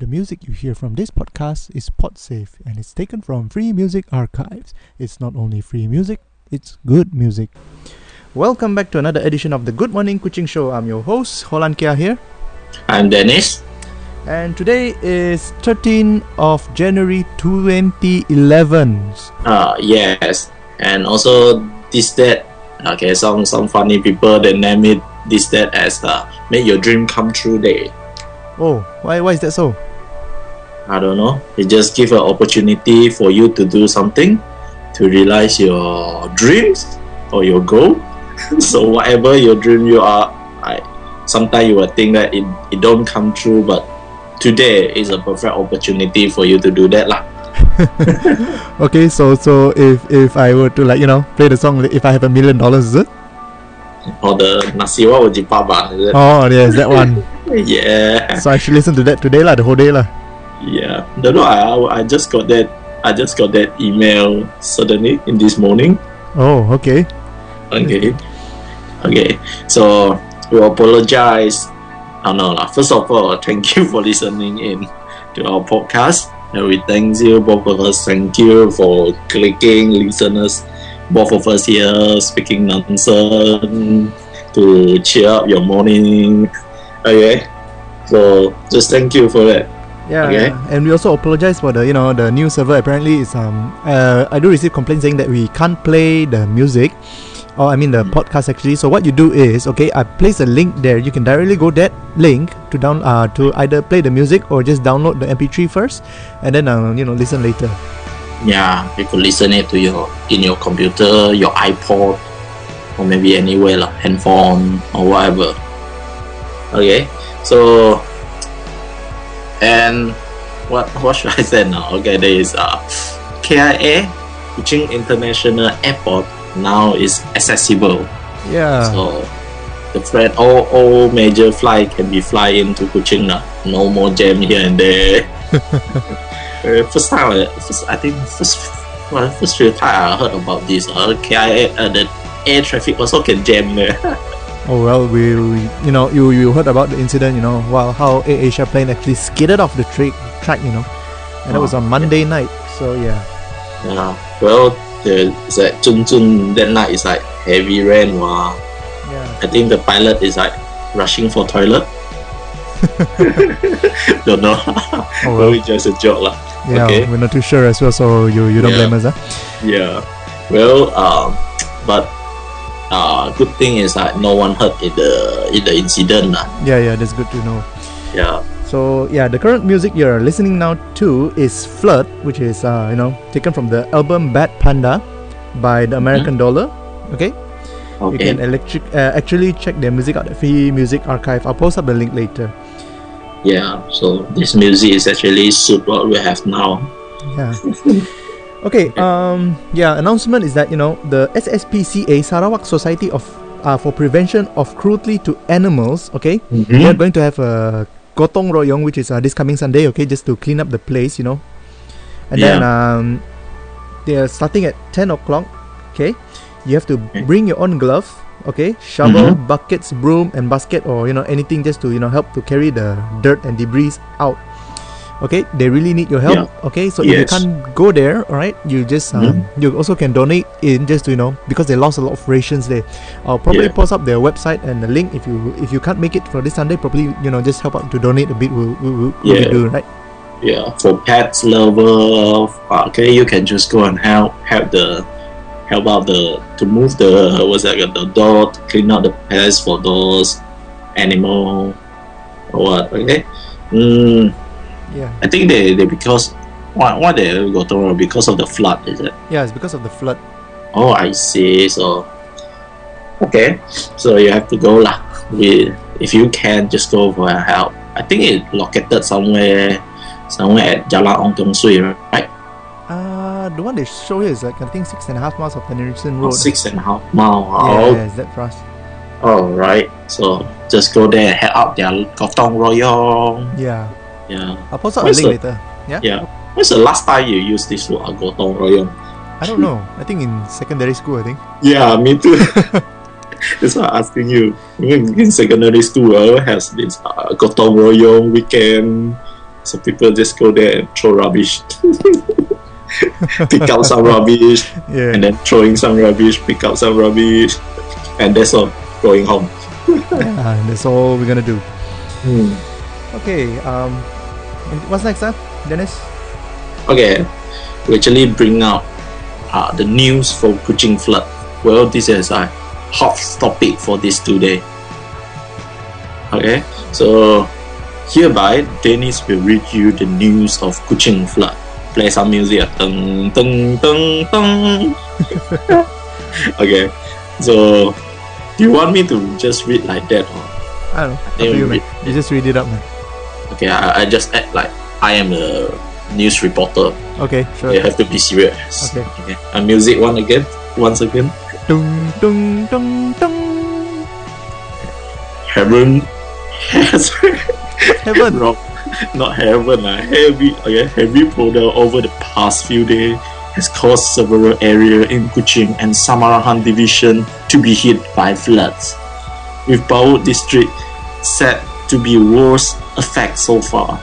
The music you hear from this podcast is pod safe and it's taken from Free Music Archives. It's not only free music, it's good music. Welcome back to another edition of the Good Morning Kuching Show. I'm your host, Holan Kia here. I'm Dennis. And today is 13th of January 2011. Uh, yes. And also this that okay, some some funny people they name it this that as the make your dream come true day. Oh, why, why is that so? I don't know. It just give an opportunity for you to do something to realize your dreams or your goal. so whatever your dream you are, I sometimes you will think that it, it don't come true, but today is a perfect opportunity for you to do that lah. okay, so so if if I were to like you know play the song, if I have a million dollars, is it? Or the nasiwa wajibaba, is it? Oh, yes, that one. yeah. So I should listen to that today lah, the whole day lah. Yeah, don't know. I I just got that. I just got that email suddenly in this morning. Oh, okay. Okay, okay. So we apologize. Oh no, lah. First of all, thank you for listening in to our podcast. And we thank you both of us. Thank you for clicking, listeners. Both of us here speaking nonsense to cheer up your morning. Okay, so just thank you for that. Yeah, Okay. and we also apologize for the you know the new server. Apparently, it's um uh I do receive complaints saying that we can't play the music, or I mean the podcast actually. So what you do is okay, I place a link there. You can directly go that link to down uh to either play the music or just download the MP3 first, and then uh, you know listen later. Yeah, you could listen it to your in your computer, your iPod, or maybe anywhere like handphone or whatever. Okay, so and what what should I say now? Okay, there is uh, KIA Kuching International Airport now is accessible. Yeah. So the flight, all all major flight can be fly into Kuching now. No more jam here and there. uh, first time, uh, first, I think first well, first few time I heard about this. Uh, KIA, uh, the air traffic also can jam there. Oh well, we, you know you you heard about the incident, you know, while how Air Asia plane actually skidded off the tra- track, you know, and that was Oh, on Monday night. So yeah. yeah. Well, the it's like Chun Chun that night is like heavy rain. Wow. Yeah. I think the pilot is like rushing for toilet. Don't know. Oh well. Probably just a joke lah. Yeah, Okay. we're not too sure as well, so you you don't Yeah. blame us, huh? Yeah. Well, um, but uh, good thing is that no one hurt in the in the incident. lah. Yeah, yeah, that's good to know. Yeah. So yeah, the current music you're listening now to is "Flirt," which is uh, you know taken from the album "Bad Panda" by the American Dollar. Okay, Okay. you can electric uh, actually check their music out at Free Music Archive. I'll post up the link later. Yeah. So this music is actually suit what we have now. Yeah. okay. Um. Yeah. Announcement is that you know the SSPCA Sarawak Society of uh, for Prevention of Cruelty to Animals. Okay. We are going to have a gotong royong, which is uh, this coming Sunday. Okay, just to clean up the place, you know. And then um, they are starting at ten o'clock. Okay, you have to bring your own glove. Okay, shovel, buckets, broom, and basket, or you know anything just to you know help to carry the dirt and debris out. Okay, they really need your help. Okay, so if you can't go there, all right, you just um, you also can donate in just to you know because they lost a lot of rations there. I'll probably Yeah. post up their website and the link if you if you can't make it for this Sunday, probably you know just help out to donate a bit. Will will, will Yeah. do right? Yeah. For pets lover, uh, okay, you can just go and help help the help out the to move the what's that the door to clean out the pets for those animal or what. Okay. Mm, Yeah, I think they, they because why why they go to because of the flood is it? yeah, it's because of the flood. Oh I see. So okay. So you have to go lah. We if you can just go for help. I think it located somewhere somewhere at Jalan Ong Tong Sui, right? Uh the one they show here is like I think six and a half miles of Penrissen Oh, Road. six and a half mile. Yeah, Oh, yeah, is that for us? all right. So just go there and head out their Gotong Royong. Yeah, Yeah. I'll post up a link the- later. Yeah, Yeah. When's the last time you used this word Gotong Royong? I don't know. I think in secondary school, I think. Yeah, me too. That's why I'm asking you. In secondary school, always has this uh, Gotong Royong weekend Some people just go there and throw rubbish. pick up some rubbish Yeah. and then throwing some rubbish, pick up some rubbish, and that's all. Going home. Ah, that's all we're gonna do. Hmm. Okay. Um, what's next, huh? Dennis? Okay, we actually bring out uh, the news for Kuching flood. Well, this is a hot topic for this today. Okay, so hereby Dennis will read you the news of Kuching flood. Play some music. Dun, dun, dun, dun. okay, so do you want me to just read like that or I don't know. Up you. You just read it up, man. Okay? I, I just act like I am a news reporter. Okay, sure. You have to be serious. Okay. okay. And music one again, once again. Dung, dung, dung, dung. Heaven has Heaven. wrong. Not heaven, uh, heavy okay, heavy powder over the past few days has caused several areas in Kuching and Samarahan division to be hit by floods. With Bau district set to be worst effect so far.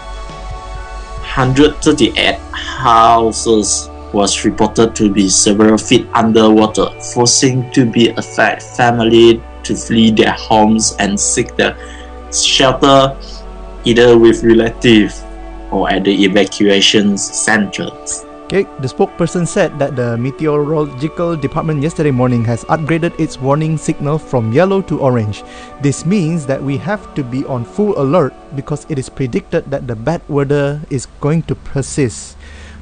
138 houses was reported to be several feet underwater, forcing to be affect family to flee their homes and seek their shelter either with relatives or at the evacuation centers. Okay, the spokesperson said that the meteorological department yesterday morning has upgraded its warning signal from yellow to orange. This means that we have to be on full alert because it is predicted that the bad weather is going to persist.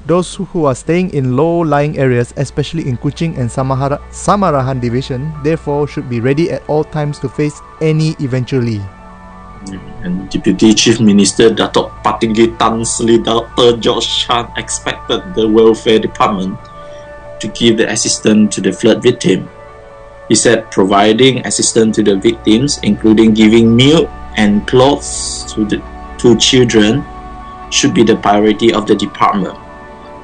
Those who are staying in low-lying areas, especially in Kuching and Samarahan division, therefore should be ready at all times to face any eventually. And Deputy Chief Minister Datuk Patinggi Tan Sri Dr. George Chan expected the Welfare Department to give the assistance to the flood victim. He said providing assistance to the victims, including giving milk and clothes to the to children, should be the priority of the department.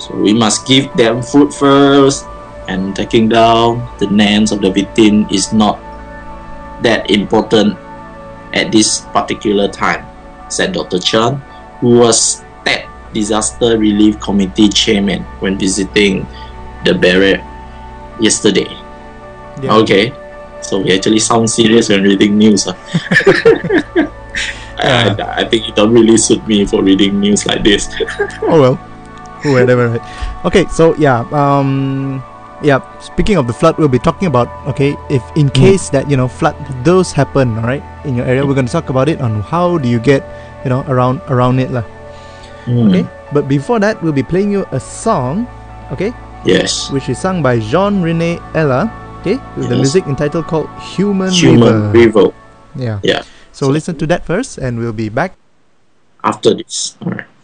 So we must give them food first, and taking down the names of the victim is not that important at this particular time, said Dr. Chan, who was State Disaster Relief Committee chairman when visiting the barrier yesterday. Yeah. Okay, so we actually sound serious when reading news. I, I, I think it don't really suit me for reading news like this. oh well whatever okay so yeah um yeah speaking of the flood we'll be talking about okay if in case that you know flood does happen all right in your area we're going to talk about it on how do you get you know around around it lah. Hmm, okay but before that we'll be playing you a song okay Yes. which is sung by jean rene ella okay with the music entitled called human, Human river River. yeah Yeah. so listen to that first and we'll be back After this. Alright. human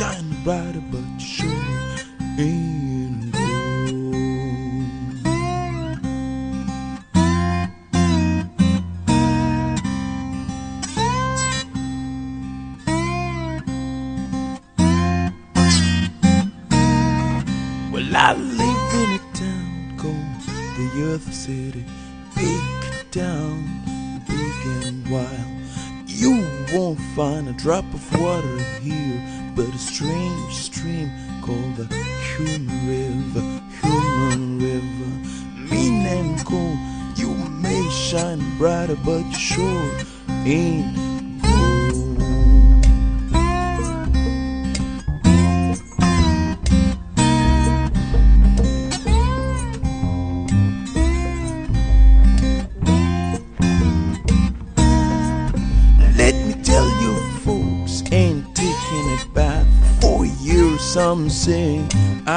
shine brighter, but you sure ain't gold. Well, I live in a town called the Earth City, big town, big and wild. You won't find a drop of water here,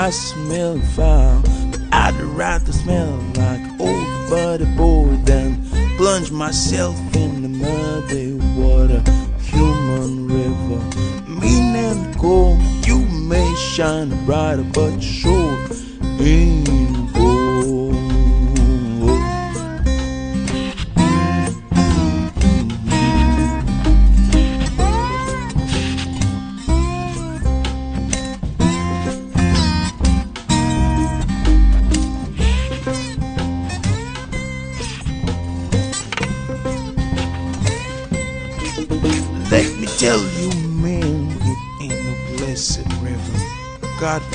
I smell foul, but I'd rather smell like old buddy boy than plunge myself in the muddy water. Human river, mean and cold. You may shine brighter, but sure ain't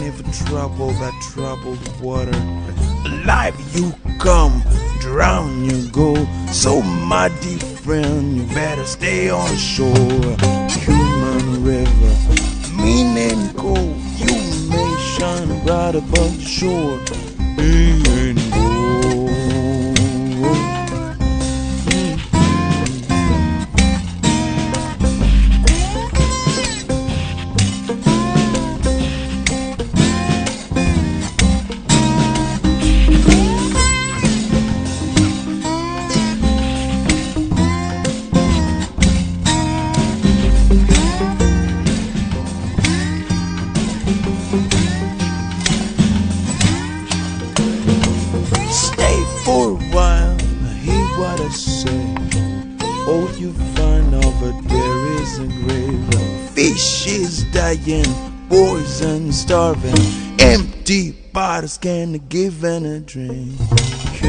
never trouble that troubled water. Alive you come, drown you go. So my dear friend, you better stay on shore. Human river, mean and cold. You may shine bright above the shore. And go. Can give and a drink.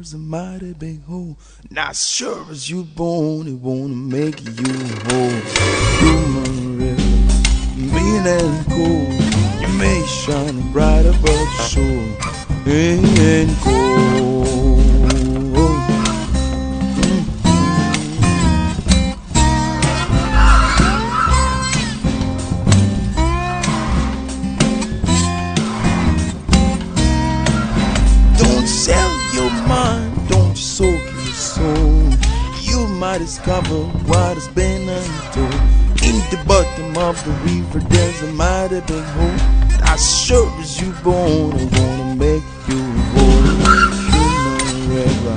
There's a mighty big hole. Not sure as you born, it wanna make you whole. Human river, mean and cold. You may shine brighter, but sure ain't cold. Discover what has been untold. In the bottom of the river, there's a mighty big hole. As sure as you born, I wanna make you whole. Human river,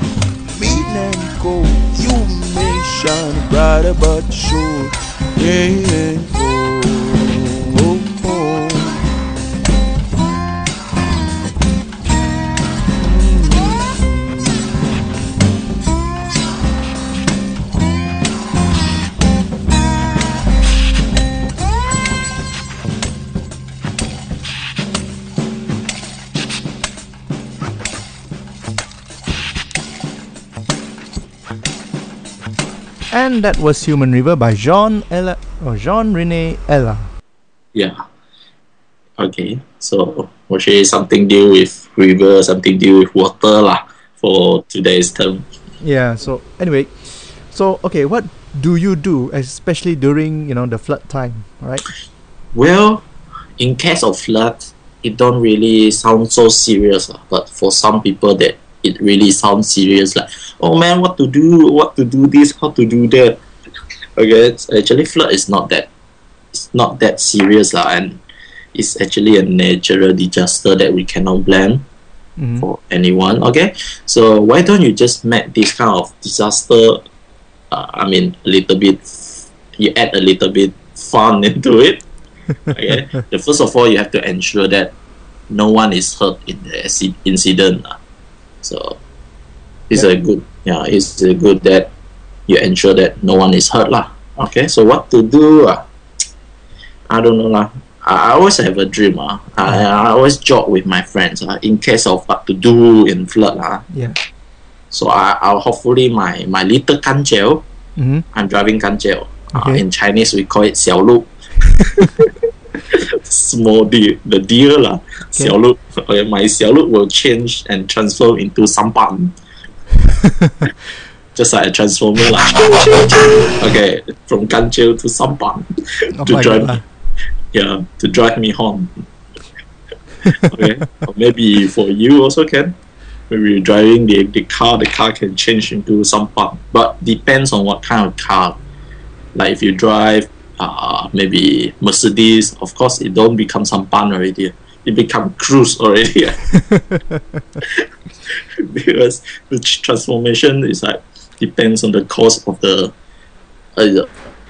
mean and cold. You may shine brighter, but sure ain't gold. And that was Human River by Jean Ella or Jean Rene Ella. Yeah. Okay. So we'll share something deal with river, something deal with water lah for today's term. Yeah. So anyway, so okay, what do you do, especially during you know the flood time, right? Well, in case of flood, it don't really sound so serious, but for some people that it really sounds serious, like oh man, what to do, what to do this, how to do that. Okay, it's actually flood is not that, it's not that serious lah, and it's actually a natural disaster that we cannot blame Mhm. for anyone. Okay, so why don't you just make this kind of disaster? Uh, I mean, a little bit. You add a little bit fun into it. Okay, the first of all, you have to ensure that no one is hurt in the incident. So it's a good, yeah, it's a good that you ensure that no one is hurt lah. Okay, so what to do? ah? I don't know lah. I, I always have a dream. Ah, I, I always joke with my friends. Ah, in case of what to do in flood. Ah, Yeah. so I, I'll hopefully my my little Kancil. Mm-hmm. I'm driving Kancil. Uh, Okay. in Chinese we call it 小鹿. small deal, the deal lah. Okay. Xiao my Xiao will change and transform into Sampan. Just like a transformer lah. okay, from Kancil to Sampan oh to drive. God. Yeah, to drive me home. okay, or maybe for you also can. Maybe you're driving the, the car, the car can change into Sampan, but depends on what kind of car. Like if you drive uh, maybe Mercedes, of course, it don't become Sampan already. It become cruise already. because the transformation is like depends on the cost of the uh,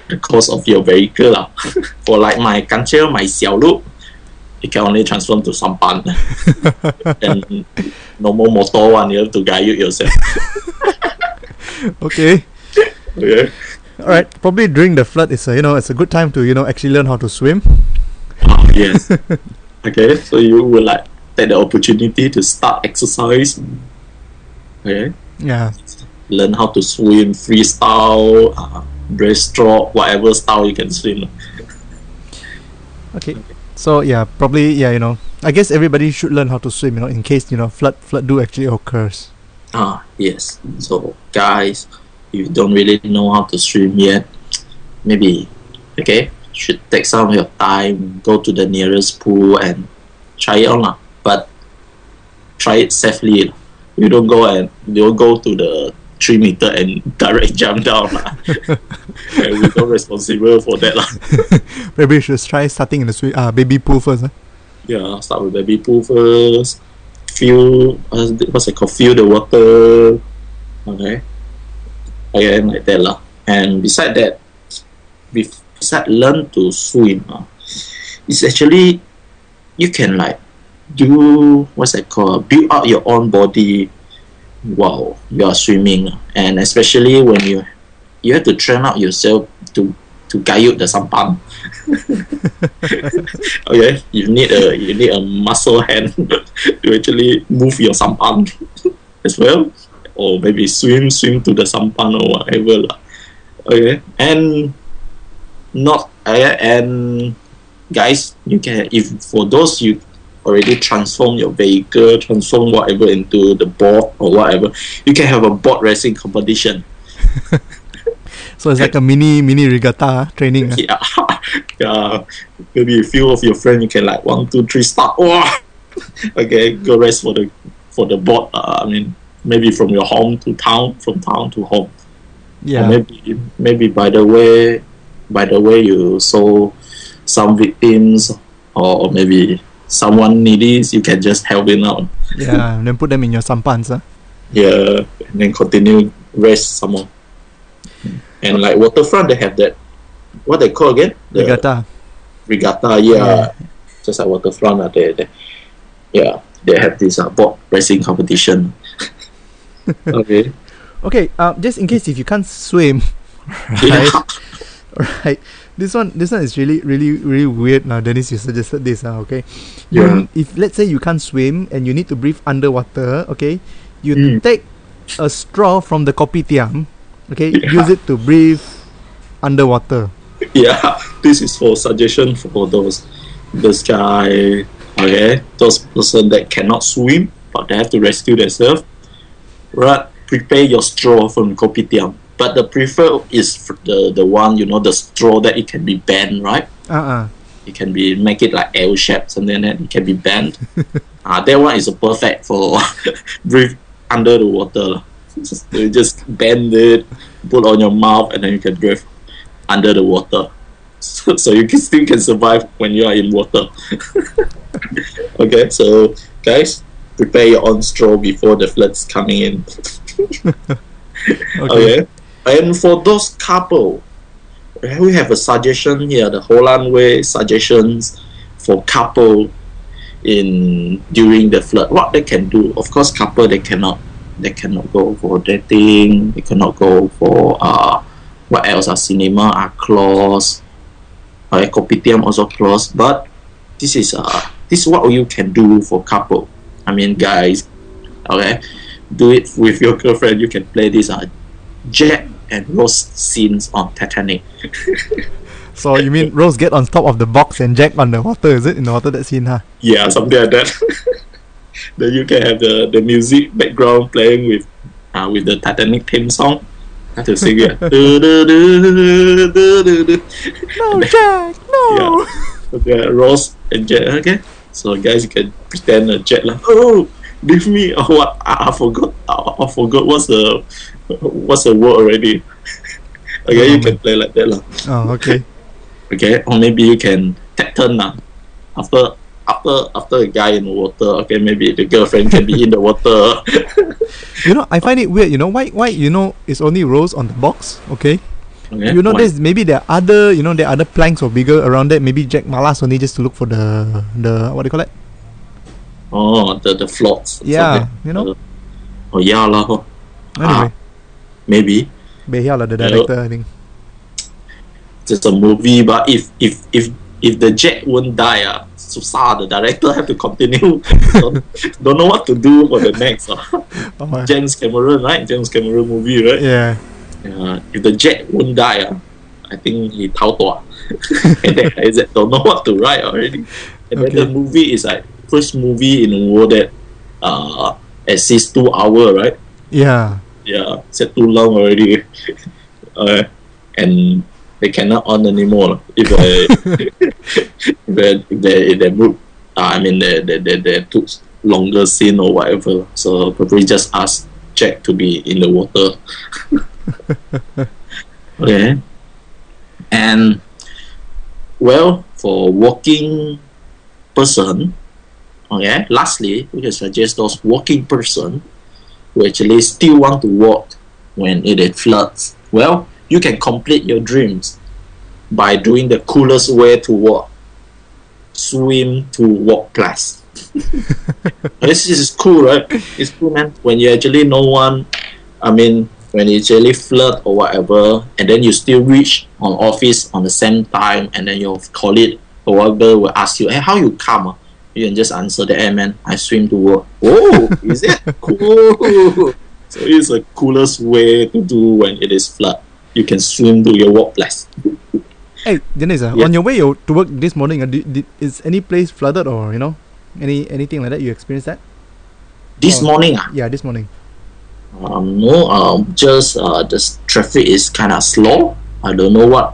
the cost of your vehicle. For like my Kancil, my Xiaolu, it can only transform to some Sampan. and no more motor one, you have to guide it yourself. Okay. Okay. All right. Probably during the flood, it's a you know it's a good time to you know actually learn how to swim. Ah, yes. okay, so you will like take the opportunity to start exercise. Okay. Yeah. Learn how to swim, freestyle, uh, breaststroke, whatever style you can swim. Okay. So yeah, probably yeah, you know, I guess everybody should learn how to swim, you know, in case you know flood flood do actually occurs. Ah, yes. So, guys, you don't really know how to swim yet, maybe, okay, should take some of your time, go to the nearest pool and try it on. But try it safely. You don't go and you don't go to the three meter and direct jump down. and we're not responsible for that. Maybe you should try starting in the swi- uh, baby pool first. Huh? Yeah, start with baby pool first. Feel it- what's it called? Feel the water. Okay. Again, like that lah. And beside that, beside learn to swim, ah, it's actually you can like do what's it called? Build up your own body while you are swimming, and especially when you you have to train out yourself to to guide the sampan. okay, you need a you need a muscle hand to actually move your sampan as well, or maybe swim swim to the sampan or whatever lah. Okay, and not uh, and guys, you can if for those you already transform your vehicle, transform whatever into the board or whatever, you can have a board racing competition. So it's like a mini mini regatta training. ah. yeah, yeah. Maybe a few of your friends, you can like one, two, three, start. Wow. okay, go rest for the for the board. Uh, I mean, maybe from your home to town, from town to home. Or Yeah. maybe maybe by the way, by the way you saw some victims, or maybe someone needy, you can just help him out. Yeah. and then put them in your sampans. Huh? Yeah, and then continue rest some more. And like waterfront, they have that. What they call again? The- Regatta. regatta, yeah, just like waterfront, uh, they, they, yeah, they have this uh, boat racing competition. okay, Okay. Uh, just in case if you can't swim, yeah, right? This one, this one is really, really, really weird. Now, Dennis, you suggested this. Uh, okay. Yeah. If let's say you can't swim and you need to breathe underwater, okay, you Mm. take a straw from the kopitiam, okay, Yeah. use it to breathe underwater. yeah. This is for suggestion for those those guy, okay, those person that cannot swim but they have to rescue themselves. Right, prepare your straw from kopitiam. But the prefer is the the one you know the straw that it can be bent, right? Uh uh it can be make it like L shape, something like that. It can be bent. Ah, that one is perfect for breathe under the water. Just, you just bend it, put on your mouth, and then you can breathe under the water. So, so you can still can survive when you are in water. okay, so guys, prepare your own straw before the floods coming in. Okay. Okay. And for those couple, we have a suggestion here, the Holland way suggestions for couple in during the flood. What they can do, of course, couple they cannot they cannot go for dating, they cannot go for uh what else? Uh, cinema are closed. Uh, Kopitiam also closed. But this is uh this is what you can do for couple. I mean guys, okay, do it with your girlfriend. You can play this uh Jack and Rose scenes on Titanic. So you mean Rose get on top of the box and Jack on the water? Is it in the water that scene? Huh? Yeah, something like that. then you can have the, the music background playing with uh, with the Titanic theme song. Have to sing it. No, Jack, no. Okay, Ross and Jet. Okay, so guys, you can pretend a Jet like, oh, leave me. Oh, what? I, I forgot. I, I forgot what's the what's the word already. okay, you oh, can play like that lah. Oh, okay. Okay, or maybe you can take turn lah. After after after a guy in the water, okay, maybe the girlfriend can be in the water. You know, I find it weird. You know why? Why you know it's only Rose on the box? Okay. Okay, You know, why? there's maybe there are other. You know, there are other planks or bigger around that. Maybe Jack Malas only just to look for the the what do you call it? Oh, the the floats. Yeah, something. you know. Oh yeah lah. oh. Anyway, Maybe Behia lah the director. I think. it's a movie, but if if if if the jet won't die, ah, susah. The director have to continue. don't, don't know what to do for the next. ah. Oh, James Cameron, right? James Cameron movie, right? yeah. Uh, if the jet won't die, ah, I think he tao and then I don't know what to write already. And then the movie is like first movie in the world that uh exceeds two hour, right? Yeah. Yeah, said too long already. uh, and they cannot on anymore if they if they if they, if they move. Uh, I mean, they, they, they, they took longer scene or whatever. So probably just ask Jack to be in the water. okay. And well, for walking person, okay. Lastly, we can suggest those walking person who actually still want to walk when it is floods. Well, you can complete your dreams by doing the coolest way to walk. Swim to plus. this is cool, right? It's cool, man. When you actually no one, I mean, when you actually flood or whatever, and then you still reach on office on the same time, and then your colleague or whatever will ask you, "Hey, how you come?" Ah? Ah?" You can just answer the, "Hey, man, I swim to work." Oh, is it cool? So it's the coolest way to do when it is flood. You can swim to your workplace. Hey, Dennis, uh, Yeah. on your way to work this morning, uh, did, did, is any place flooded or you know, any anything like that? You experienced that? This Oh. morning, ah, Yeah, this morning. um, no, um, just uh, the traffic is kind of slow. I don't know what,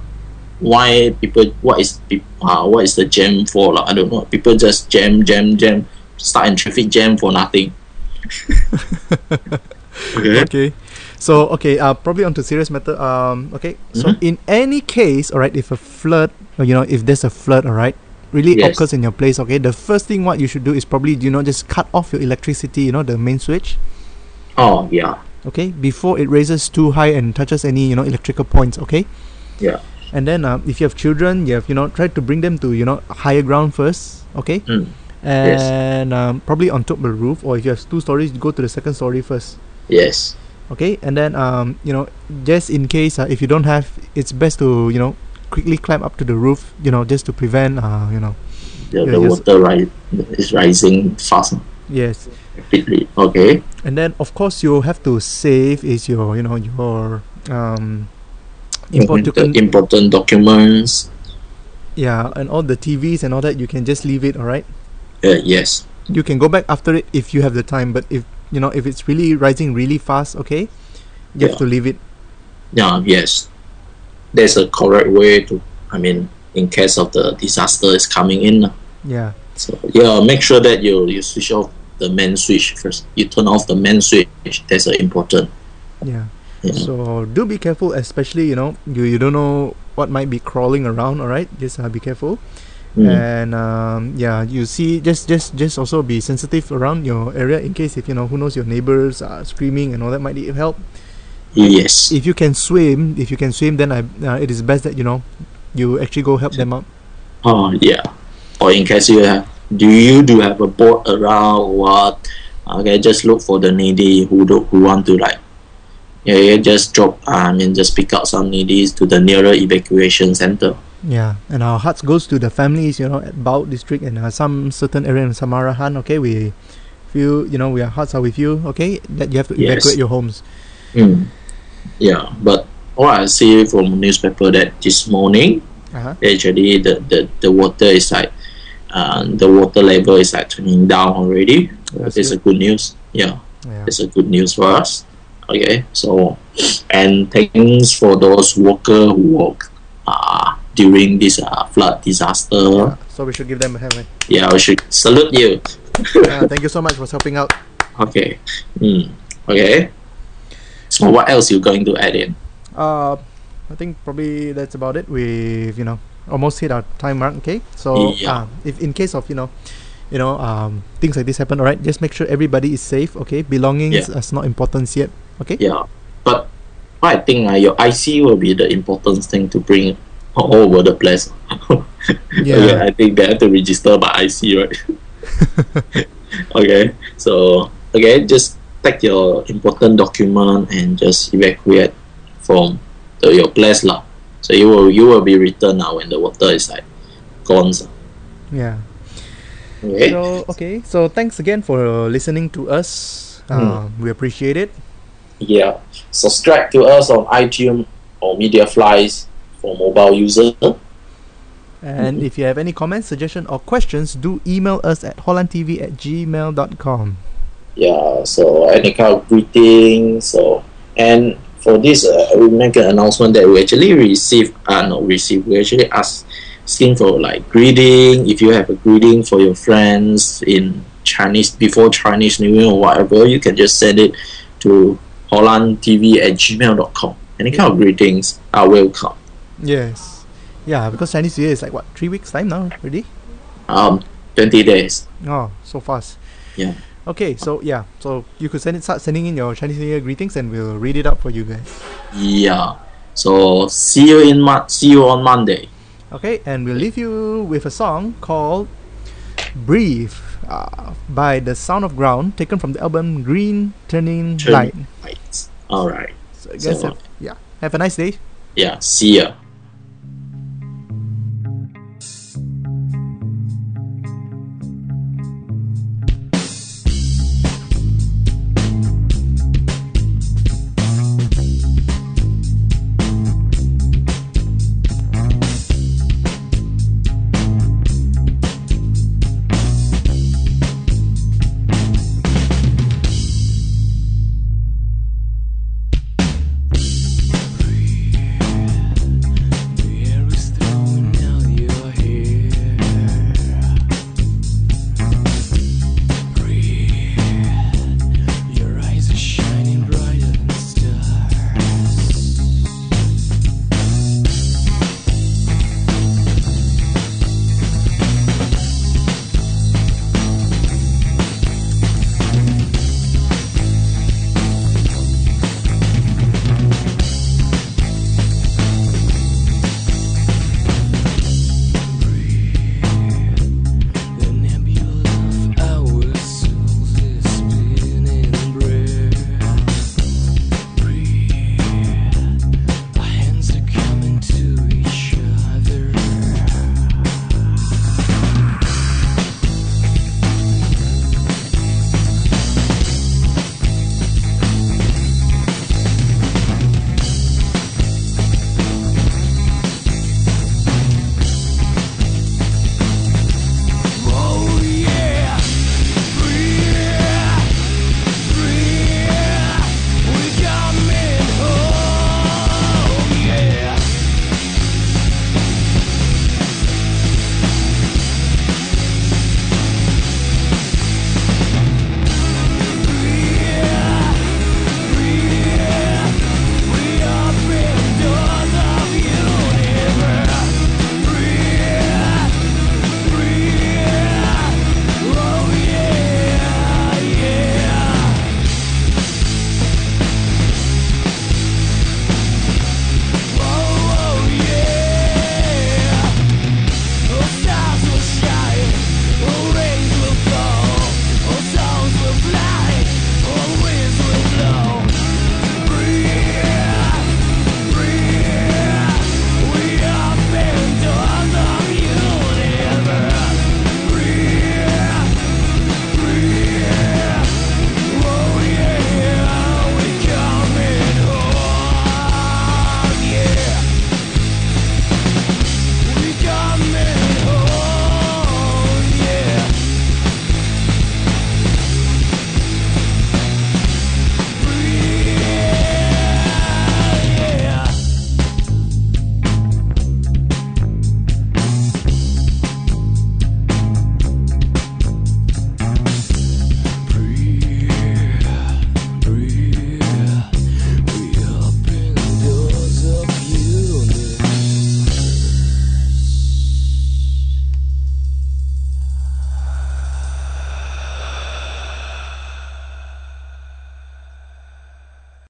why people, what is peop- uh, what is the jam for? Like, I don't know. People just jam, jam, jam, start in traffic jam for nothing. okay. Okay. So okay, uh, probably onto serious matter. Um, okay. So Mhm. in any case, all right, if a flood, you know, if there's a flood, all right, really Yes. occurs in your place, okay, the first thing what you should do is probably you know just cut off your electricity, you know, the main switch, Oh yeah, okay, before it raises too high and touches any you know electrical points, okay. yeah. And then um, if you have children, you have you know try to bring them to you know higher ground first, okay, Mm. Yes. and um, probably on top of the roof, or if you have two stories, go to the second story first. Yes. okay and then um you know just in case uh, if you don't have it's best to you know quickly climb up to the roof you know just to prevent uh you know The, the water rise is rising fast yes rapidly. Okay. and then of course you have to save is your you know your um Important important documents. yeah and all the tvs and all that you can just leave it all right Uh, yes. you can go back after it if you have the time but if you know if it's really rising really fast okay you have to leave it Yeah. Yes. There's a correct way to. I mean, in case of the disaster is coming in. yeah So yeah, make sure that you you switch off the main switch first. You turn off the main switch. That's uh, important. yeah Yeah. So do be careful, especially you know you, you don't know what might be crawling around. All right, just uh, be careful. Mm. And um, yeah, you see, just just just also be sensitive around your area in case if you know who knows your neighbors are screaming and all that might need help. Yes. If you can swim, if you can swim, then I uh, it is best that you know you actually go help them out. Oh yeah. Or in case you have, do you do have a boat around or what? Okay, just look for the needy who do, who want to like. Yeah, yeah, just drop. I mean, just pick up some needies to the nearer evacuation center. Yeah, and our hearts goes to the families, you know, at Bau district and uh, some certain area in Samarahan. Okay, we feel, you know, we our hearts are with you. Okay, that you have to Yes. evacuate your homes. Mm. Yeah, but what I see from newspaper that this morning Uh-huh. actually the, the, the water is like uh, the water level is like turning down already. That's It's a good news. Yeah, Yeah. it's a good news for us. Okay, so and thanks for those workers who work uh, during this uh, flood disaster. So we should give them a hand. right? Yeah, we should salute you. Uh, thank you so much for helping out. Okay. Mm. Okay. So what else you going to add in? Uh, I think probably that's about it. We've you know almost hit our time mark. Okay, so Yeah. uh, if in case of you know, you know um, things like this happen, all right, just make sure everybody is safe. Okay, belongings Yeah. is not importance yet. Okay. Yeah, but I think uh, your IC will be the important thing to bring all over the place. Yeah. I think they have to register by IC, right? okay, so okay, just take your important document and just evacuate from the, your place lah. So you will you will be returned now when the water is like gone. Yeah. Okay. So okay, so thanks again for listening to us. Uh, we appreciate it. Yeah. Subscribe to us on iTunes or MediaFlies for mobile user. And if you have any comments, suggestion, or questions, do email us at hollandtv at gmail.com. Yeah, so any kind of greeting. So and for this, uh, we make an announcement that we actually receive, uh, not receive, we actually ask, asking for like greeting. If you have a greeting for your friends in Chinese before Chinese New Year or whatever, you can just send it to hollandtv at gmail.com. Any kind of greetings are welcome. Yes. Yeah, because Chinese New Year is like what, three weeks time now already? Um, 20 days. Oh, so fast. Yeah. Okay, so yeah, so you could send it, start sending in your Chinese New Year greetings, and we'll read it up for you guys. Yeah. So see you in Mon- see you on Monday. Okay, and we'll leave you with a song called "Breathe" uh, by The Sound of Ground, taken from the album Green Turning Turning Light. Lights. All right. So, guys, So- have, yeah, have a nice day. Yeah. See ya.